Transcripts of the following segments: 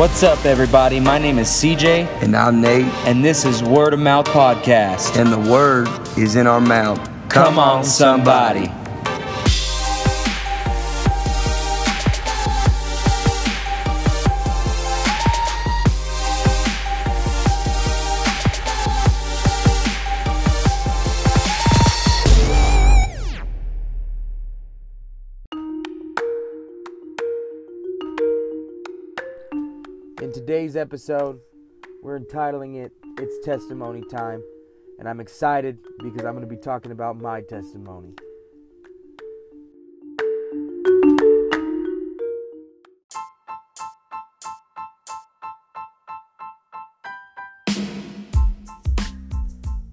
What's up, everybody? My name is CJ, And I'm Nate, and this is Word of Mouth Podcast. and the word is in our mouth. Come on, somebody. Today's episode, we're entitling it It's Testimony Time, and I'm excited because I'm going to be talking about my testimony.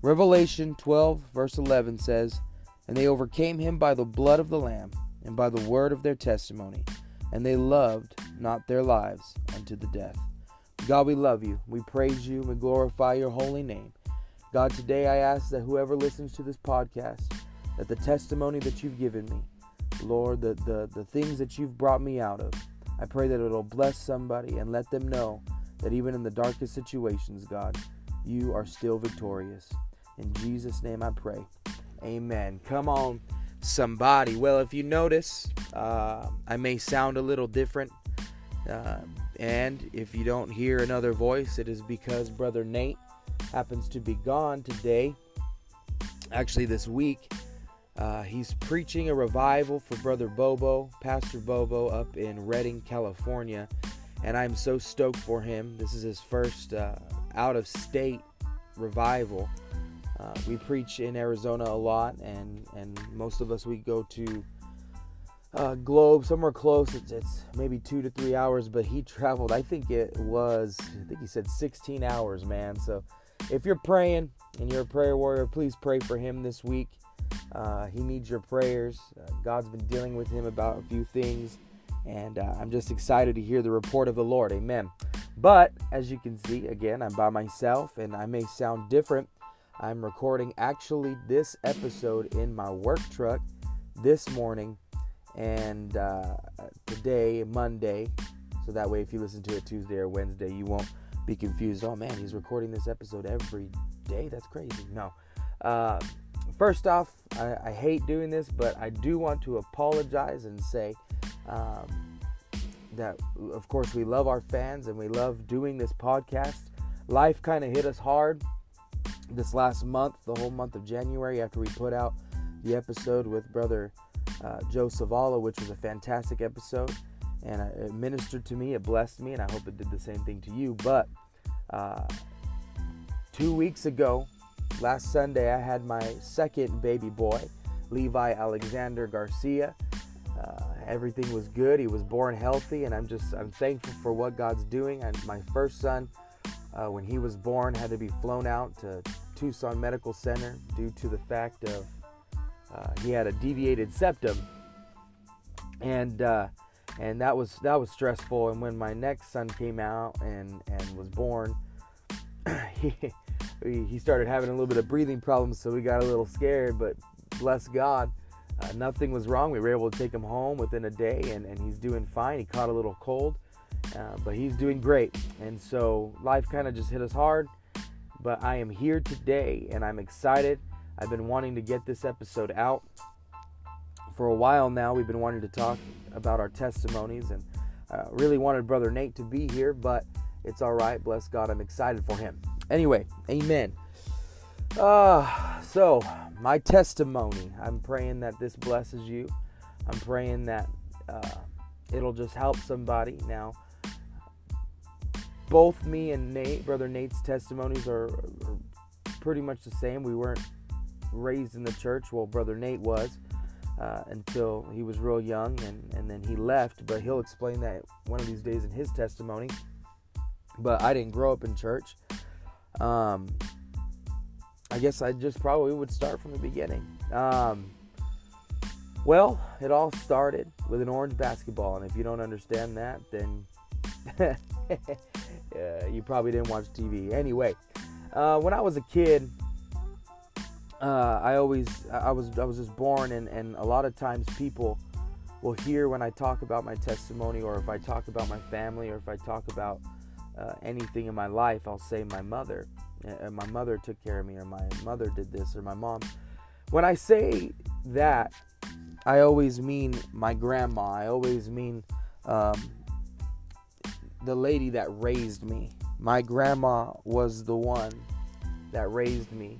Revelation 12, verse 11 says, And they overcame him by the blood of the Lamb and by the word of their testimony, and they loved not their lives unto the death. God, we love you. We praise you. We glorify your holy name. God, today I ask that whoever listens to this podcast, that the testimony that you've given me, Lord, the, the, the things that you've brought me out of, I pray that it'll bless somebody and let them know that even in the darkest situations, God, you are still victorious. In Jesus' name I pray. Amen. Come on, somebody. Well, if you notice, uh, I may sound a little different. Uh, and if you don't hear another voice, it is because Brother Nate happens to be gone today. Actually, this week, uh, he's preaching a revival for Brother Bobo, Pastor Bobo, up in Redding, California. And I'm so stoked for him. This is his first uh, out of state revival. Uh, we preach in Arizona a lot, and, and most of us we go to uh, Globe, somewhere close. It's, it's maybe two to three hours, but he traveled. I think it was. I think he said 16 hours, man. So, if you're praying and you're a prayer warrior, please pray for him this week. Uh, he needs your prayers. Uh, God's been dealing with him about a few things, and uh, I'm just excited to hear the report of the Lord. Amen. But as you can see, again, I'm by myself, and I may sound different. I'm recording actually this episode in my work truck this morning and uh, today, Monday. So that way, if you listen to it Tuesday or Wednesday, you won't be confused. Oh man, he's recording this episode every day. That's crazy. No. Uh, first off, I, I, hate doing this, but I do want to apologize and say um, that, of course, we love our fans and we love doing this podcast. Life kind of hit us hard this last month, the whole month of January, after we put out the episode with Brother uh, Joe Savala, which was a fantastic episode, and uh, it ministered to me, it blessed me, and I hope it did the same thing to you. But uh, two weeks ago, last Sunday, I had my second baby boy, Levi Alexander Garcia. Uh, everything was good. He was born healthy, and I'm just I'm thankful for what God's doing. And my first son, uh, when he was born, had to be flown out to Tucson Medical Center due to the fact of uh, he had a deviated septum, and uh, and that was that was stressful. And when my next son came out and and was born, he he started having a little bit of breathing problems, so we got a little scared. But bless God, uh, nothing was wrong. We were able to take him home within a day, and and he's doing fine. He caught a little cold, uh, but he's doing great. And so life kind of just hit us hard. But I am here today, and I'm excited. I've been wanting to get this episode out for a while now. We've been wanting to talk about our testimonies and uh, really wanted Brother Nate to be here, but it's all right. Bless God. I'm excited for him. Anyway, amen. Uh, so, my testimony. I'm praying that this blesses you. I'm praying that uh, it'll just help somebody. Now, both me and Nate, Brother Nate's testimonies are, are pretty much the same. We weren't raised in the church. Well, Brother Nate was uh, until he was real young, and, and then he left. But he'll explain that one of these days in his testimony. But I didn't grow up in church. Um, I guess I just probably would start from the beginning. Um, well, it all started with an orange basketball, and if you don't understand that, then uh, you probably didn't watch TV. Anyway, uh, when I was a kid, uh, I always I was I was just born, and and a lot of times people will hear when I talk about my testimony, or if I talk about my family, or if I talk about uh, anything in my life, I'll say my mother. Uh, my mother took care of me, or my mother did this, or my mom. When I say that, I always mean my grandma. I always mean um, the lady that raised me. My grandma was the one that raised me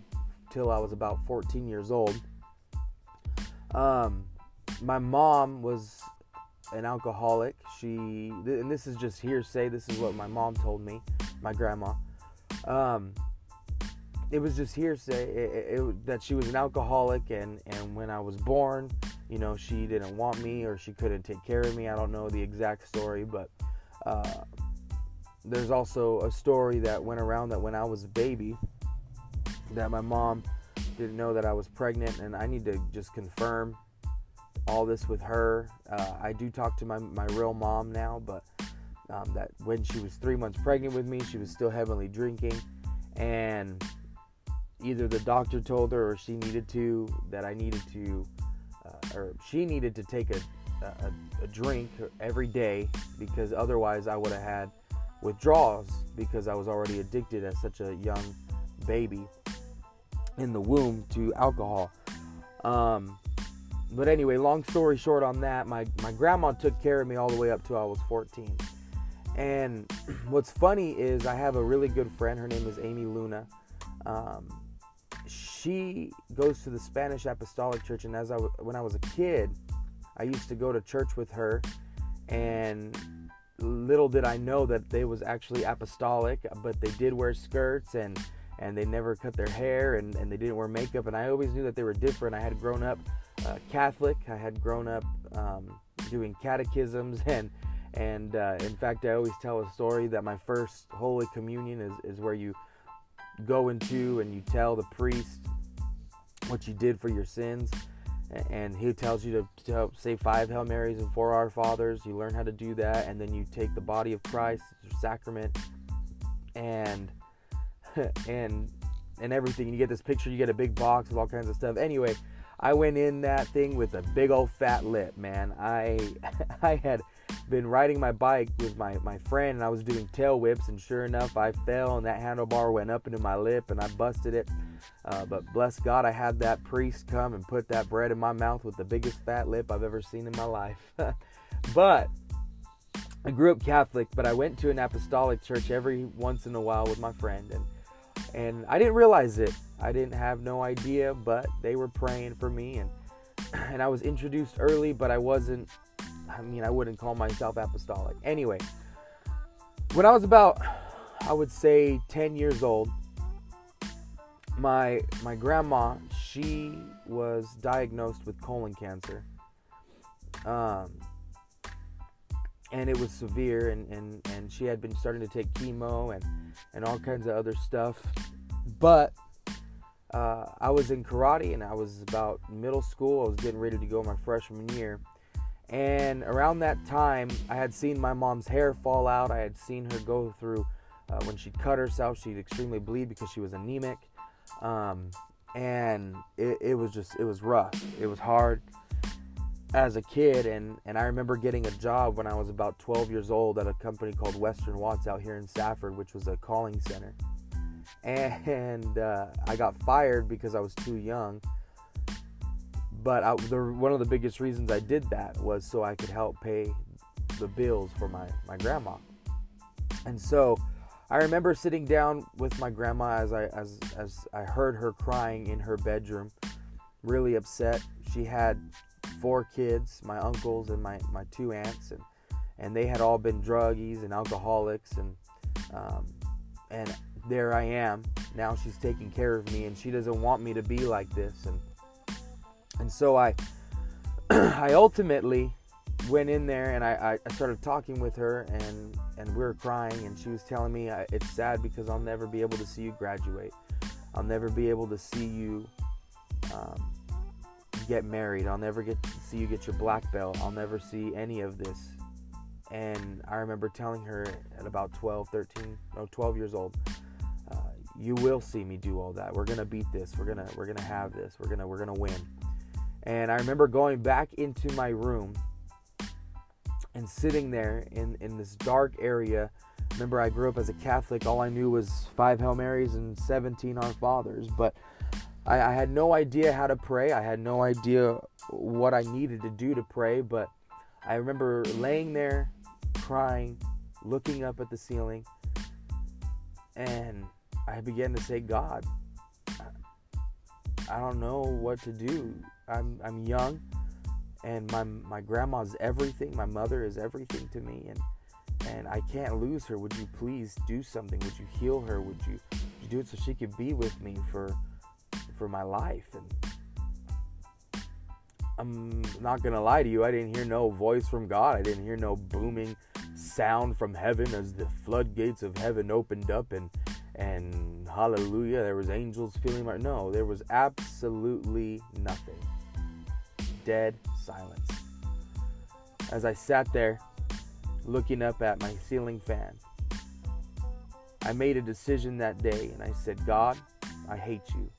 till I was about 14 years old. Um, my mom was an alcoholic. She, and this is just hearsay. This is what my mom told me, my grandma. Um, it was just hearsay it, it, that she was an alcoholic, and and when I was born, you know, she didn't want me or she couldn't take care of me. I don't know the exact story, but uh, there's also a story that went around that when I was a baby, that my mom didn't know that I was pregnant, and I need to just confirm all this with her. Uh, I do talk to my, my real mom now, but um, that when she was three months pregnant with me, she was still heavily drinking. And either the doctor told her or she needed to, that I needed to, uh, or she needed to take a, a, a drink every day because otherwise I would have had withdrawals because I was already addicted as such a young baby in the womb to alcohol. Um, but anyway, long story short on that, my, my grandma took care of me all the way up till I was 14. And what's funny is I have a really good friend. Her name is Amy Luna. Um, she goes to the Spanish Apostolic Church, and as I w- when I was a kid, I used to go to church with her, and little did I know that they was actually apostolic, but they did wear skirts and and they never cut their hair and, and they didn't wear makeup, and I always knew that they were different. I had grown up uh, Catholic. I had grown up um, doing catechisms, and and uh, in fact, I always tell a story that my first Holy Communion is is where you go into and you tell the priest what you did for your sins, and he tells you to, to say five Hail Marys and four Our Fathers. You learn how to do that, and then you take the body of Christ, sacrament, and and and everything. You get this picture. You get a big box with all kinds of stuff. Anyway I went in that thing with a big old fat lip, man. I I had been riding my bike with my, my friend and I was doing tail whips and sure enough I fell and that handlebar went up into my lip and I busted it. Uh, but bless God I had that priest come and put that bread in my mouth with the biggest fat lip I've ever seen in my life. but I grew up Catholic, but I went to an apostolic church every once in a while with my friend and and I didn't realize it. I didn't have no idea, but they were praying for me and and I was introduced early, but I wasn't I mean, I wouldn't call myself apostolic. Anyway, when I was about I would say 10 years old, my my grandma, she was diagnosed with colon cancer. Um and it was severe and, and, and she had been starting to take chemo and, and all kinds of other stuff but uh, I was in karate and I was about middle school. I was getting ready to go my freshman year. And around that time, I had seen my mom's hair fall out. I had seen her go through, uh, when she cut herself, she'd extremely bleed because she was anemic. Um, and it, it was just, it was rough. It was hard as a kid. And, and I remember getting a job when I was about 12 years old at a company called Western Wats out here in Safford, which was a calling center and uh, I got fired because I was too young. But I, the, one of the biggest reasons I did that was so I could help pay the bills for my, my grandma. And so I remember sitting down with my grandma as I as as I heard her crying in her bedroom, really upset. She had four kids, my uncles and my, my two aunts, and and they had all been druggies and alcoholics, and um, and there I am. Now she's taking care of me and she doesn't want me to be like this and and so I I ultimately went in there and I, I started talking with her and and we were crying and she was telling me it's sad because I'll never be able to see you graduate. I'll never be able to see you um, get married. I'll never get to see you get your black belt. I'll never see any of this. And I remember telling her at about 12, 13, no, 12 years old, uh, you will see me do all that. We're gonna beat this. We're gonna we're gonna have this. We're gonna we're gonna win. And I remember going back into my room and sitting there in in this dark area remember I grew up as a Catholic. All I knew was five Hail Marys and 17 Our Fathers. But I, I had no idea how to pray. I had no idea what I needed to do to pray. But I remember laying there, crying, looking up at the ceiling, and I began to say, God, I don't know what to do. I'm, I'm young, and my, my grandma's everything. My mother is everything to me, and, and I can't lose her. Would you please do something? Would you heal her? Would you, would you do it so she could be with me for, for my life? And I'm not gonna lie to you. I didn't hear no voice from God. I didn't hear no booming sound from heaven as the floodgates of heaven opened up and and hallelujah, there was angels feeling my no, there was absolutely nothing. Dead silence. As I sat there looking up at my ceiling fan, I made a decision that day and I said, God, I hate you.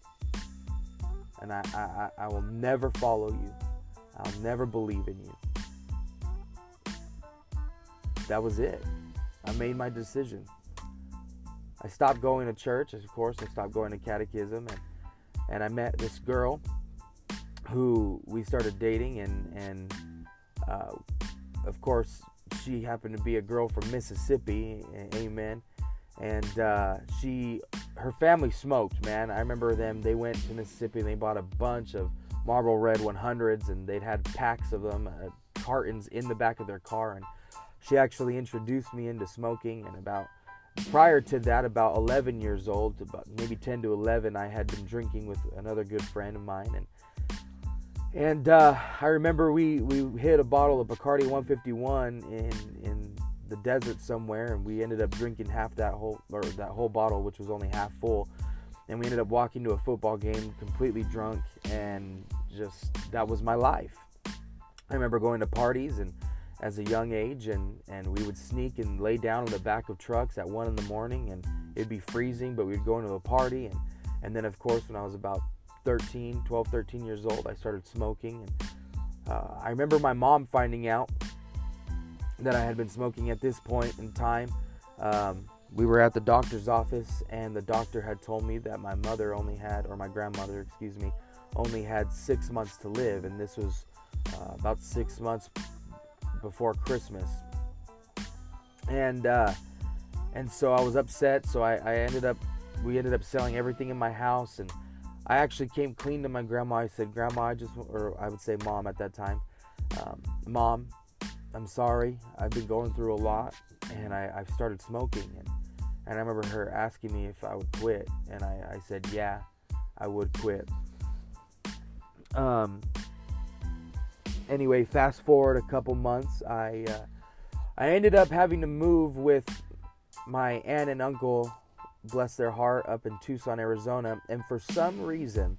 And I, I, I will never follow you. I'll never believe in you. That was it. I made my decision. I stopped going to church, of course. I stopped going to catechism, and and I met this girl who we started dating, and and uh, of course she happened to be a girl from Mississippi. Amen. And uh, she, her family smoked, man. I remember them. They went to Mississippi and they bought a bunch of Marlboro Red 100s, and they'd had packs of them, uh, cartons in the back of their car, and she actually introduced me into smoking and about prior to that, about 11 years old, about maybe 10 to 11, I had been drinking with another good friend of mine, and and uh, I remember we we hit a bottle of Bacardi 151 in in the desert somewhere, and we ended up drinking half that whole or that whole bottle, which was only half full, and we ended up walking to a football game completely drunk, and just that was my life. I remember going to parties and as a young age and and we would sneak and lay down in the back of trucks at one in the morning and it'd be freezing but we'd go into a party and and then of course when i was about 13 12 13 years old i started smoking and uh, i remember my mom finding out that i had been smoking at this point in time um, we were at the doctor's office and the doctor had told me that my mother only had or my grandmother excuse me only had six months to live and this was uh, about six months before Christmas, and uh, and so I was upset. So I, I ended up we ended up selling everything in my house, and I actually came clean to my grandma. I said, Grandma, I just or I would say Mom at that time, um, Mom, I'm sorry. I've been going through a lot, and I, I've started smoking, and and I remember her asking me if I would quit, and I, I said, Yeah, I would quit. Um, anyway, fast forward a couple months, I uh, I ended up having to move with my aunt and uncle, bless their heart, up in Tucson, Arizona, and for some reason,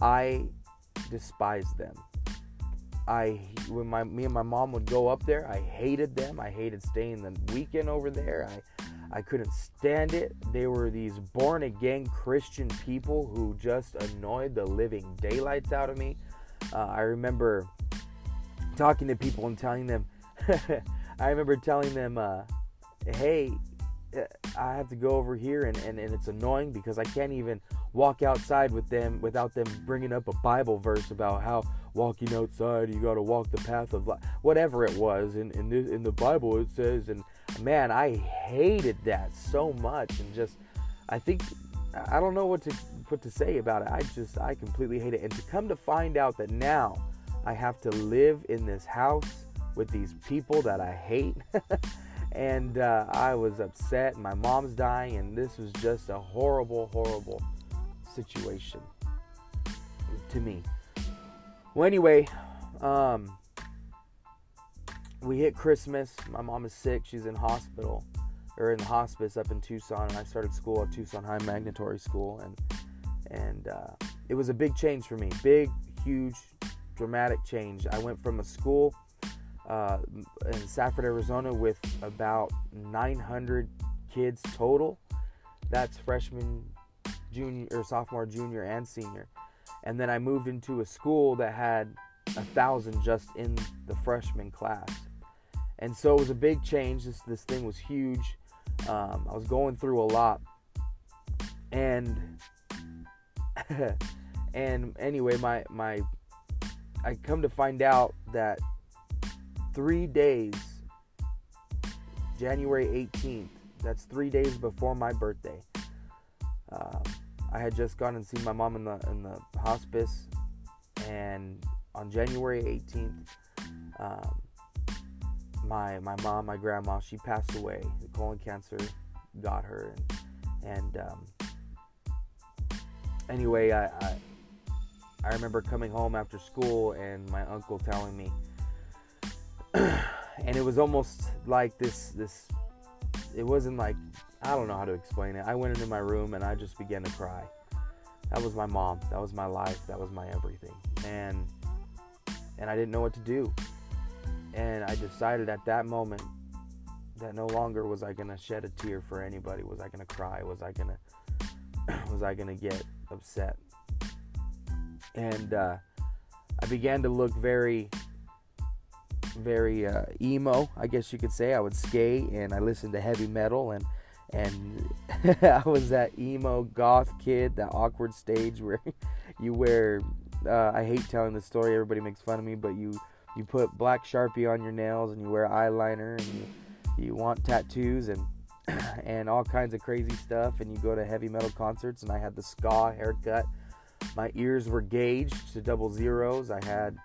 I despised them. I when my me and my mom would go up there, I hated them. I hated staying the weekend over there. I I couldn't stand it. They were these born again Christian people who just annoyed the living daylights out of me. Uh, I remember talking to people and telling them, I remember telling them, uh, hey, uh, I have to go over here and, and, and it's annoying because I can't even walk outside with them without them bringing up a Bible verse about how walking outside you got to walk the path of life. Whatever it was in in, in the Bible it says, and man, I hated that so much and just I think I don't know what to what to say about it. I just I completely hate it. And to come to find out that now I have to live in this house with these people that I hate. and uh, I was upset. My mom's dying, and this was just a horrible, horrible situation to me. Well, anyway, um, we hit Christmas. My mom is sick. She's in hospital or in the hospice up in Tucson, and I started school at Tucson High Magnatory School, and and uh, it was a big change for me. Big, huge dramatic change. I went from a school uh, in Safford, Arizona, with about 900 kids total. That's freshman, junior, or sophomore, junior, and senior. And then I moved into a school that had a thousand just in the freshman class. And so it was a big change. This this thing was huge. Um, I was going through a lot, and and anyway, my my I come to find out that three days, January 18th, that's three days before my birthday. Uh, I had just gone and seen my mom in the in the hospice, and on January 18th, um, my my mom, my grandma, she passed away. The colon cancer got her, and, and um, anyway, I, I I remember coming home after school and my uncle telling me, and it was almost like this this. It wasn't like I don't know how to explain it. I went into my room and I just began to cry. That was my mom. That was my life. That was my everything. And and I didn't know what to do. And I decided at that moment that no longer was I gonna shed a tear for anybody. Was I gonna cry? Was I gonna was I gonna get upset? And uh, I began to look very very uh, emo, I guess you could say. I would skate and I listened to heavy metal and and I was that emo goth kid, that awkward stage where you wear. Uh, I hate telling the story. Everybody makes fun of me, but you you put black sharpie on your nails and you wear eyeliner and you, you want tattoos and and all kinds of crazy stuff and you go to heavy metal concerts and I had the ska haircut. My ears were gauged to double zeros. I had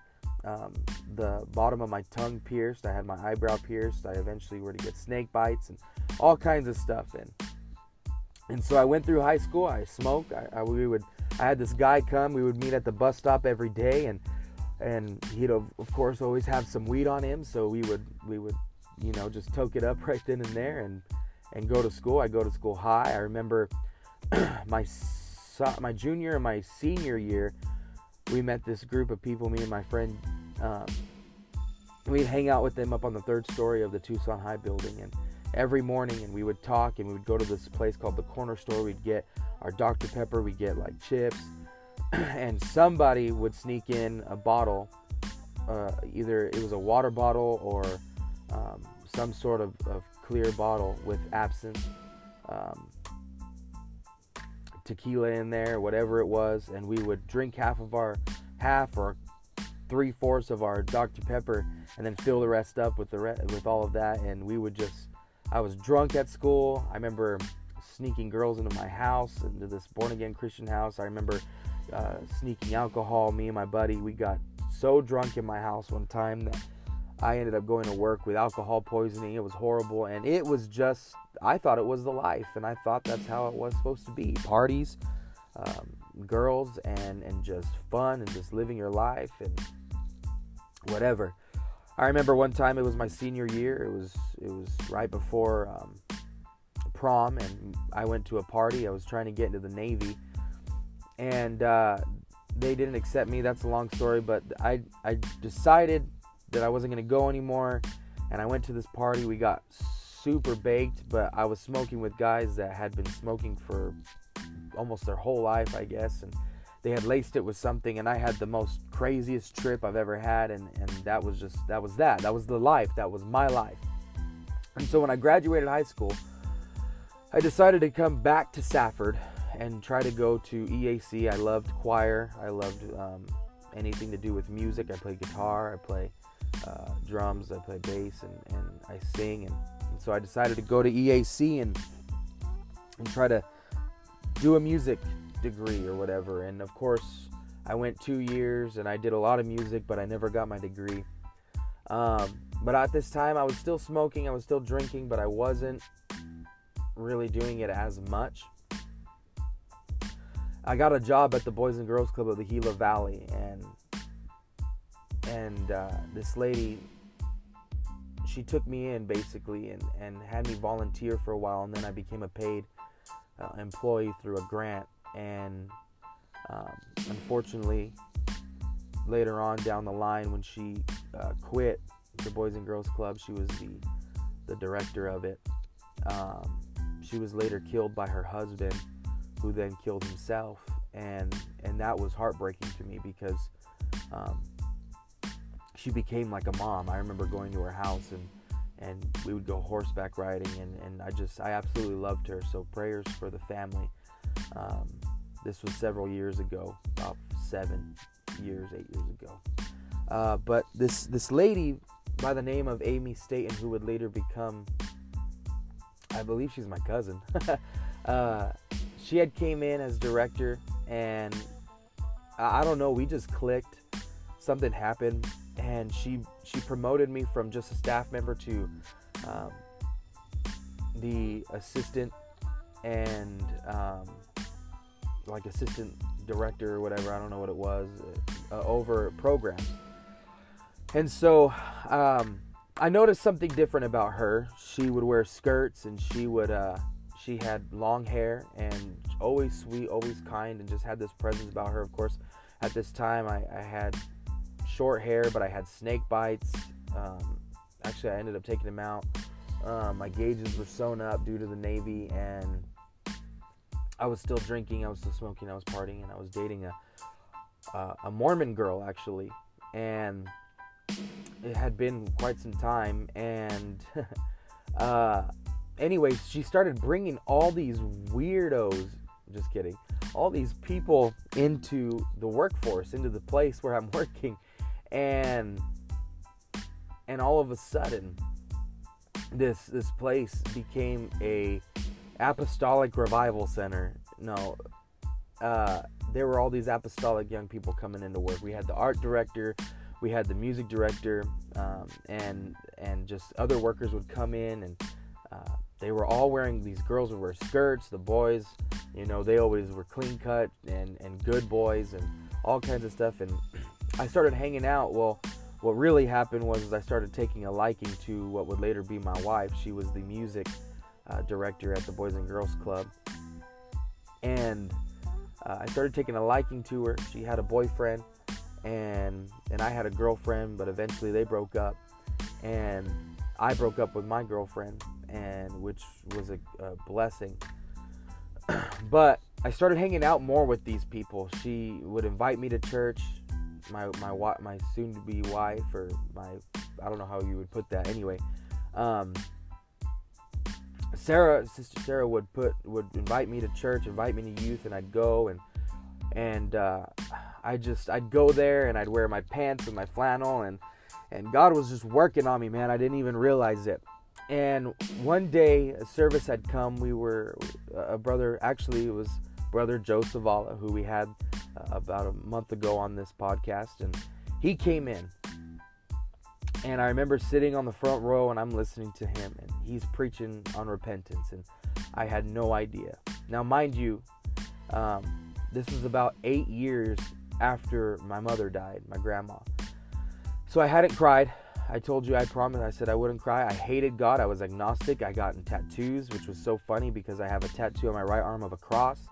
um, the bottom of my tongue pierced. I had my eyebrow pierced. I eventually were to get snake bites and all kinds of stuff. And and so I went through high school. I smoked. I, I we would. I had this guy come. We would meet at the bus stop every day, and and he'd of, of course always have some weed on him. So we would we would you know just toke it up right then and there and and go to school. I go to school high. I remember my my junior and my senior year we met this group of people, me and my friend. Um, we'd hang out with them up on the third story of the Tucson High building, and every morning, and we would talk, and we would go to this place called the Corner Store. We'd get our Dr Pepper, we'd get like chips, and somebody would sneak in a bottle. Uh, either it was a water bottle or um, some sort of, of, clear bottle with absinthe. Um, tequila in there, whatever it was, and we would drink half of our half or three fourths of our Dr Pepper, and then fill the rest up with the re- with all of that, and we would just. I was drunk at school. I remember sneaking girls into my house, into this born again Christian house. I remember uh, sneaking alcohol. Me and my buddy, we got so drunk in my house one time that I ended up going to work with alcohol poisoning. It was horrible, and it was just I thought it was the life, and I thought that's how it was supposed to be: parties, um, girls, and and just fun, and just living your life, and whatever. I remember one time it was my senior year. It was it was right before um, prom, and I went to a party. I was trying to get into the Navy, and uh, they didn't accept me. That's a long story, but I I decided that I wasn't gonna go anymore, and I went to this party. We got super baked, but I was smoking with guys that had been smoking for almost their whole life, I guess, and they had laced it with something, and I had the most craziest trip I've ever had, and and that was just that was that that was the life that was my life. And so when I graduated high school, I decided to come back to Safford and try to go to EAC. I loved choir. I loved um, anything to do with music. I play guitar. I play uh, drums, I play bass, and, and I sing. And, and, so I decided to go to EAC and, and try to do a music degree or whatever. And of course, I went two years and I did a lot of music, but I never got my degree. Um, but at this time, I was still smoking, I was still drinking, but I wasn't really doing it as much. I got a job at the Boys and Girls Club of the Gila Valley, and and uh, this lady she took me in basically and, and had me volunteer for a while and then i became a paid uh, employee through a grant. And um, unfortunately later on down the line when she uh, quit the boys and girls club she was the the director of it. Um, she was later killed by her husband who then killed himself. And and that was heartbreaking to me because um, she became like a mom. I remember going to her house and and we would go horseback riding, and, and I just I absolutely loved her. So prayers for the family. Um, this was several years ago, about seven years, eight years ago. Uh, but this this lady by the name of Amy Staten, who would later become, I believe she's my cousin. uh, she had came in as director, and I, I don't know, we just clicked. Something happened, and she she promoted me from just a staff member to um, the assistant and um, like assistant director or whatever. I don't know what it was uh, over programs. And so um, I noticed something different about her. She would wear skirts and she would uh, she had long hair and always sweet, always kind, and just had this presence about her. Of course, at this time I, I had short hair, but I had snake bites. Um, actually, I ended up taking them out. Um, my gauges were sewn up due to the Navy, and I was still drinking, I was still smoking, I was partying, and I was dating a uh, a Mormon girl actually, and it had been quite some time. And uh, anyways, she started bringing all these weirdos. Just kidding. All these people into the workforce, into the place where I'm working, and and all of a sudden, this this place became a apostolic revival center. No, uh, there were all these apostolic young people coming into work. We had the art director, we had the music director, um, and and just other workers would come in, and uh, they were all wearing. These girls would wear skirts. The boys, you know, they always were clean cut and and good boys and all kinds of stuff. And I started hanging out. Well, what really happened was I started taking a liking to what would later be my wife. She was the music uh, director at the Boys and Girls Club. And uh, I started taking a liking to her. She had a boyfriend, and and I had a girlfriend, but eventually they broke up, and I broke up with my girlfriend, and which was a, a blessing. but I started hanging out more with these people. She would invite me to church. My my my soon to be wife or my I don't know how you would put that. Anyway, um, Sarah, Sister Sarah would put would invite me to church, invite me to youth, and I'd go and and uh, I just I'd go there and I'd wear my pants and my flannel and and God was just working on me, man. I didn't even realize it. And one day a service had come. We were a brother. Actually, was brother Joe Savala, who we had uh, about a month ago on this podcast, and he came in and I remember sitting on the front row and I'm listening to him, and he's preaching on repentance, and I had no idea. Now, mind you, um, this was about eight years after my mother died, my grandma. So I hadn't cried. I told you I promised. I said I wouldn't cry. I hated God. I was agnostic. I got in tattoos, which was so funny because I have a tattoo on my right arm of a cross.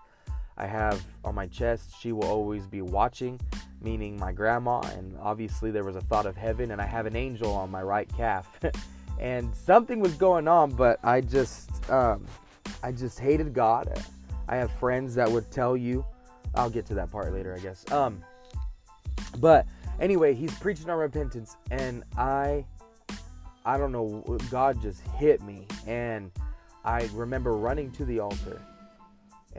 I have on my chest, she will always be watching meaning my grandma, and obviously there was a thought of heaven, and I have an angel on my right calf. and something was going on, but I just, um, I just hated God. I have friends that would tell you. I'll get to that part later, I guess. Um, but anyway, he's preaching on repentance, and I, I don't know, God just hit me, and I remember running to the altar,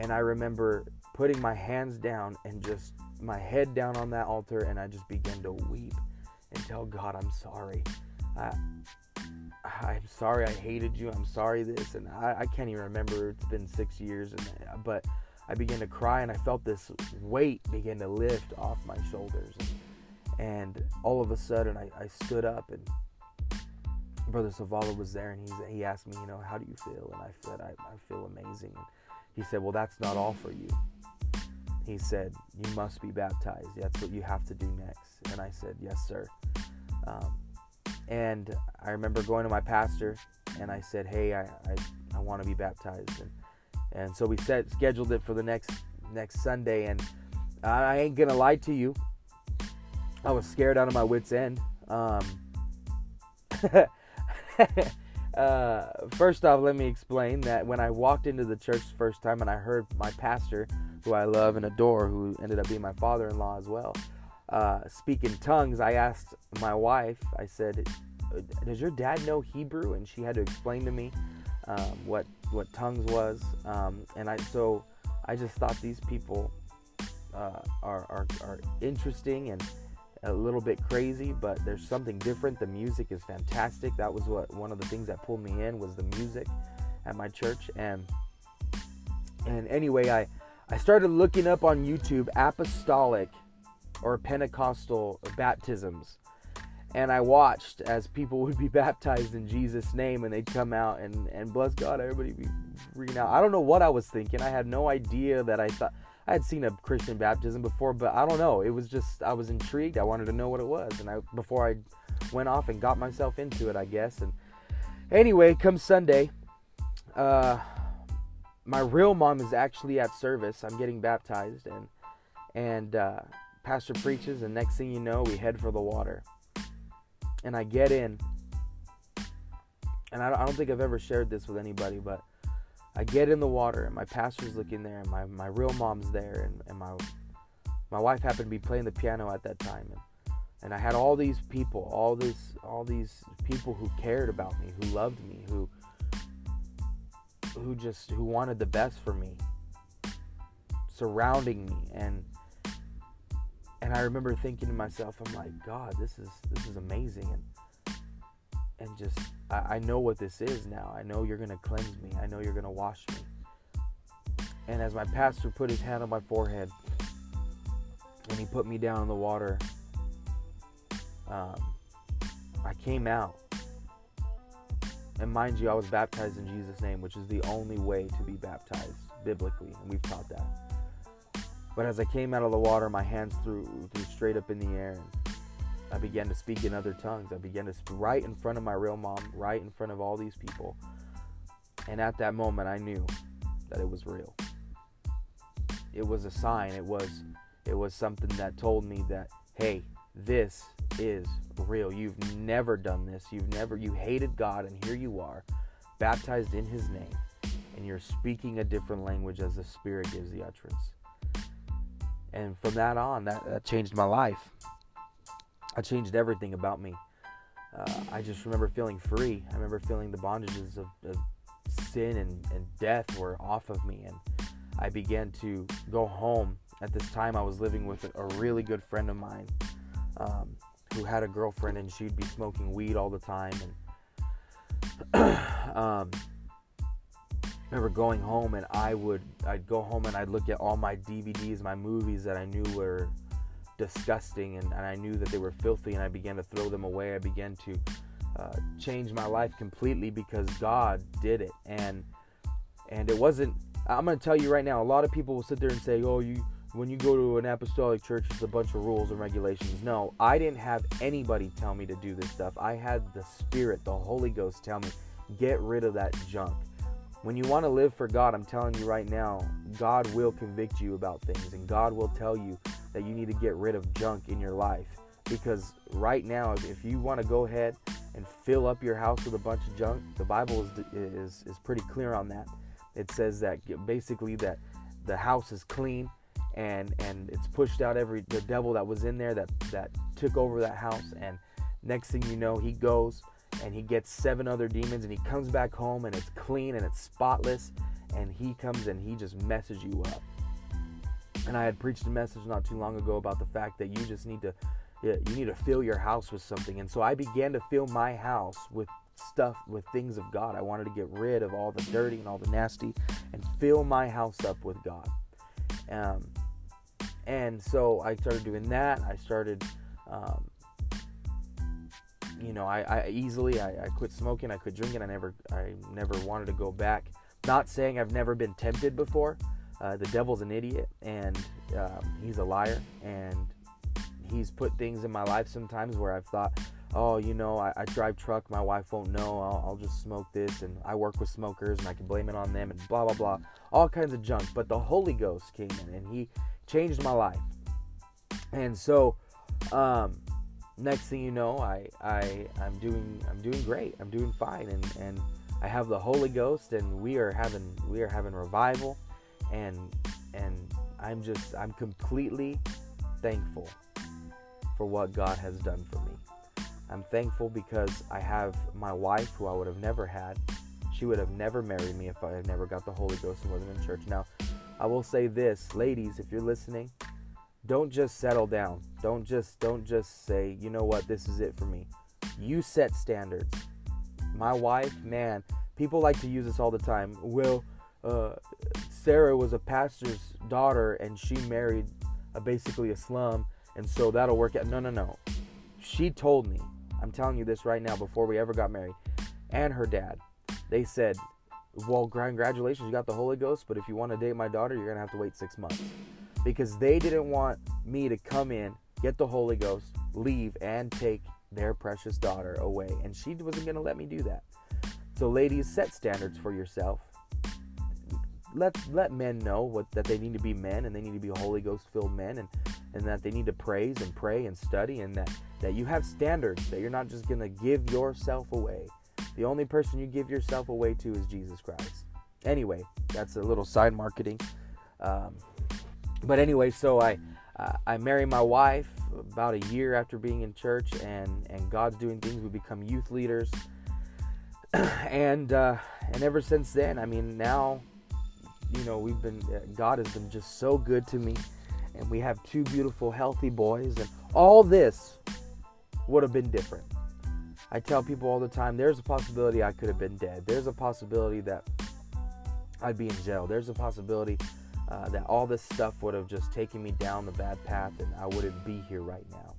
and I remember putting my hands down and just my head down on that altar and I just began to weep and tell God, I'm sorry. I, I'm sorry I hated you. I'm sorry this. And I, I can't even remember. It's been six years. And, but I began to cry and I felt this weight begin to lift off my shoulders. And, and all of a sudden I, I stood up and Brother Savala was there and he, he asked me, you know, how do you feel? And I said, I, I feel amazing. And he said, well, that's not all for you he said, You must be baptized. That's what you have to do next. And I said, Yes, sir. Um, and I remember going to my pastor and I said, Hey, I, I, I want to be baptized. And, and so we set, scheduled it for the next next Sunday. And I ain't going to lie to you, I was scared out of my wits' end. Um, uh, first off, let me explain that when I walked into the church the first time and I heard my pastor who I love and adore, who ended up being my father in law as well, uh, speak in tongues, I asked my wife, I said, does your dad know Hebrew? And she had to explain to me um, what what tongues was. Um, and I so I just thought these people uh, are, are are interesting and a little bit crazy, but there's something different. The music is fantastic. That was what one of the things that pulled me in was the music at my church. And and anyway, I I started looking up on YouTube apostolic or Pentecostal baptisms. And I watched as people would be baptized in Jesus' name and they'd come out and, and bless God, everybody be freaking out. I don't know what I was thinking. I had no idea that I thought I had seen a Christian baptism before, but I don't know. It was just I was intrigued. I wanted to know what it was, and I before I went off and got myself into it, I guess. And anyway, come Sunday, uh, my real mom is actually at service. I'm getting baptized, and and uh, pastor preaches, and next thing you know, we head for the water. And I get in, and I don't think I've ever shared this with anybody, but I get in the water and my pastor's looking there and my, my real mom's there and, and my my wife happened to be playing the piano at that time. And, and I had all these people, all this all these people who cared about me, who loved me, who who just who wanted the best for me surrounding me. And and I remember thinking to myself, I'm like, God, this is this is amazing. And and just I, I know what this is now. I know you're gonna cleanse me. I know you're gonna wash me. And as my pastor put his hand on my forehead and he put me down in the water, um, I came out. And mind you, I was baptized in Jesus' name, which is the only way to be baptized biblically, and we've taught that. But as I came out of the water, my hands threw, threw straight up in the air, and I began to speak in other tongues. I began to speak right in front of my real mom, right in front of all these people. And at that moment, I knew that it was real. It was a sign. It was it was something that told me that hey, this is real. You've never done this. You've never you hated God and here you are, baptized in his name, and you're speaking a different language as the Spirit gives the utterance. And from that on, that, that changed my life. I changed everything about me. Uh, I just remember feeling free. I remember feeling the bondages of, of sin and, and, death were off of me. And I began to go home. At this time, I was living with a, really good friend of mine um, who had a girlfriend, and she'd be smoking weed all the time. And um, I remember going home, and I would I'd go home and I'd look at all my DVDs, my movies that I knew were disgusting and, and I knew that they were filthy and I began to throw them away. I began to uh, change my life completely because God did it. And and it wasn't I'm going to tell you right now, a lot of people will sit there and say, "Oh, you when you go to an apostolic church, it's a bunch of rules and regulations." No, I didn't have anybody tell me to do this stuff. I had the Spirit, the Holy Ghost tell me, "Get rid of that junk." When you want to live for God, I'm telling you right now, God will convict you about things and God will tell you that you need to get rid of junk in your life. Because right now, if you want to go ahead and fill up your house with a bunch of junk, the Bible is, is, is pretty clear on that. It says that basically that the house is clean and and it's pushed out every the devil that was in there that that took over that house and next thing you know he goes and he gets seven other demons and he comes back home and it's clean and it's spotless and he comes and he just messes you up and I had preached a message not too long ago about the fact that you just need to you need to fill your house with something. And so I began to fill my house with stuff with things of God. I wanted to get rid of all the dirty and all the nasty and fill my house up with God. Um, and so I started doing that. I started, um, you know, I, I easily I, I, quit smoking. I quit drinking. I never I never wanted to go back. Not saying I've never been tempted before, uh, the devil's an idiot and um, he's a liar and he's put things in my life sometimes where I've thought, oh, you know, I, I drive truck, my wife won't know, I'll, I'll, just smoke this, and I work with smokers, and I can blame it on them, and blah blah blah, all kinds of junk. But the Holy Ghost came in, and He changed my life. And so, um, next thing you know, I I I'm doing I'm doing great, I'm doing fine, and and I have the Holy Ghost, and we are having we are having revival and and I'm just I'm completely thankful for what God has done for me. I'm thankful because I have my wife, who I would have never had. She would have never married me if I had never got the Holy Ghost and wasn't in church. Now, I will say this, ladies, if you're listening, don't just settle down. Don't just don't just say, you know what, this is it for me. You set standards. My wife, man, people like to use this all the time. Well, uh, Sarah was a pastor's daughter and she married a, basically a slum, and so that'll work out. No, no, no. She told me, I'm telling you this right now, before we ever got married, and her dad, they said, Well, congratulations, you got the Holy Ghost, but if you want to date my daughter, you're going to have to wait six months. Because they didn't want me to come in, get the Holy Ghost, leave, and take their precious daughter away. And she wasn't going to let me do that. So, ladies, set standards for yourself let let men know what that they need to be men and they need to be Holy Ghost filled men and and that they need to praise and pray and study and that that you have standards that you're not just gonna give yourself away. The only person you give yourself away to is Jesus Christ. Anyway, that's a little side marketing. Um, but anyway, so I I marry my wife about a year after being in church and and God's doing things. We become youth leaders. and uh, and ever since then, I mean, now know, we've been, uh, God has been just so good to me. And we have two beautiful, healthy boys. And all this would have been different. I tell people all the time there's a possibility I could have been dead. There's a possibility that I'd be in jail. There's a possibility uh, that all this stuff would have just taken me down the bad path and I wouldn't be here right now.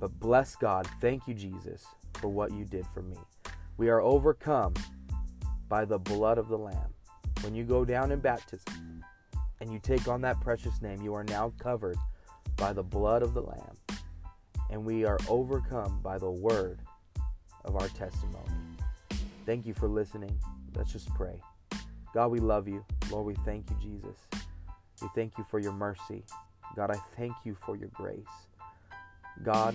But bless God. Thank you, Jesus, for what you did for me. We are overcome by the blood of the Lamb. When you go down in baptism and you take on that precious name, you are now covered by the blood of the Lamb. And we are overcome by the word of our testimony. Thank you for listening. Let's just pray. God, we love you. Lord, we thank you, Jesus. We thank you for your mercy. God, I thank you for your grace. God,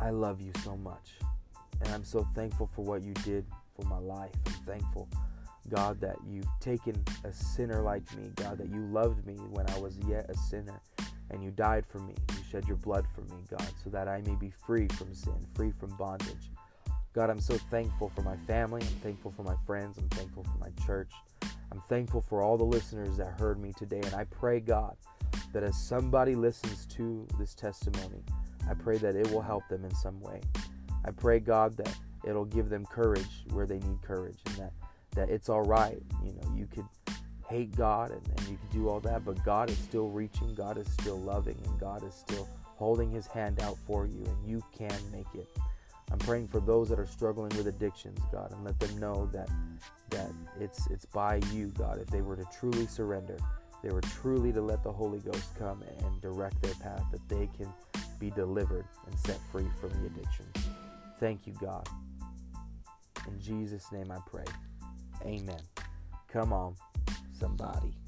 I love you so much. And I'm so thankful for what you did for my life. I'm thankful God, that you've taken a sinner like me, God, that you loved me when I was yet a sinner, and you died for me. You shed your blood for me, God, so that I may be free from sin, free from bondage. God, I'm so thankful for my family. I'm thankful for my friends. I'm thankful for my church. I'm thankful for all the listeners that heard me today. And I pray, God, that as somebody listens to this testimony, I pray that it will help them in some way. I pray, God, that it'll give them courage where they need courage and that that it's all right. You know, you could hate God and, and you could do all that, but God is still reaching, God is still loving, and God is still holding his hand out for you, and you can make it. I'm praying for those that are struggling with addictions, God, and let them know that that it's it's by you, God. If they were to truly surrender, they were truly to let the Holy Ghost come and direct their path, that they can be delivered and set free from the addiction. Thank you, God. In Jesus' name I pray. Amen. Come on, somebody.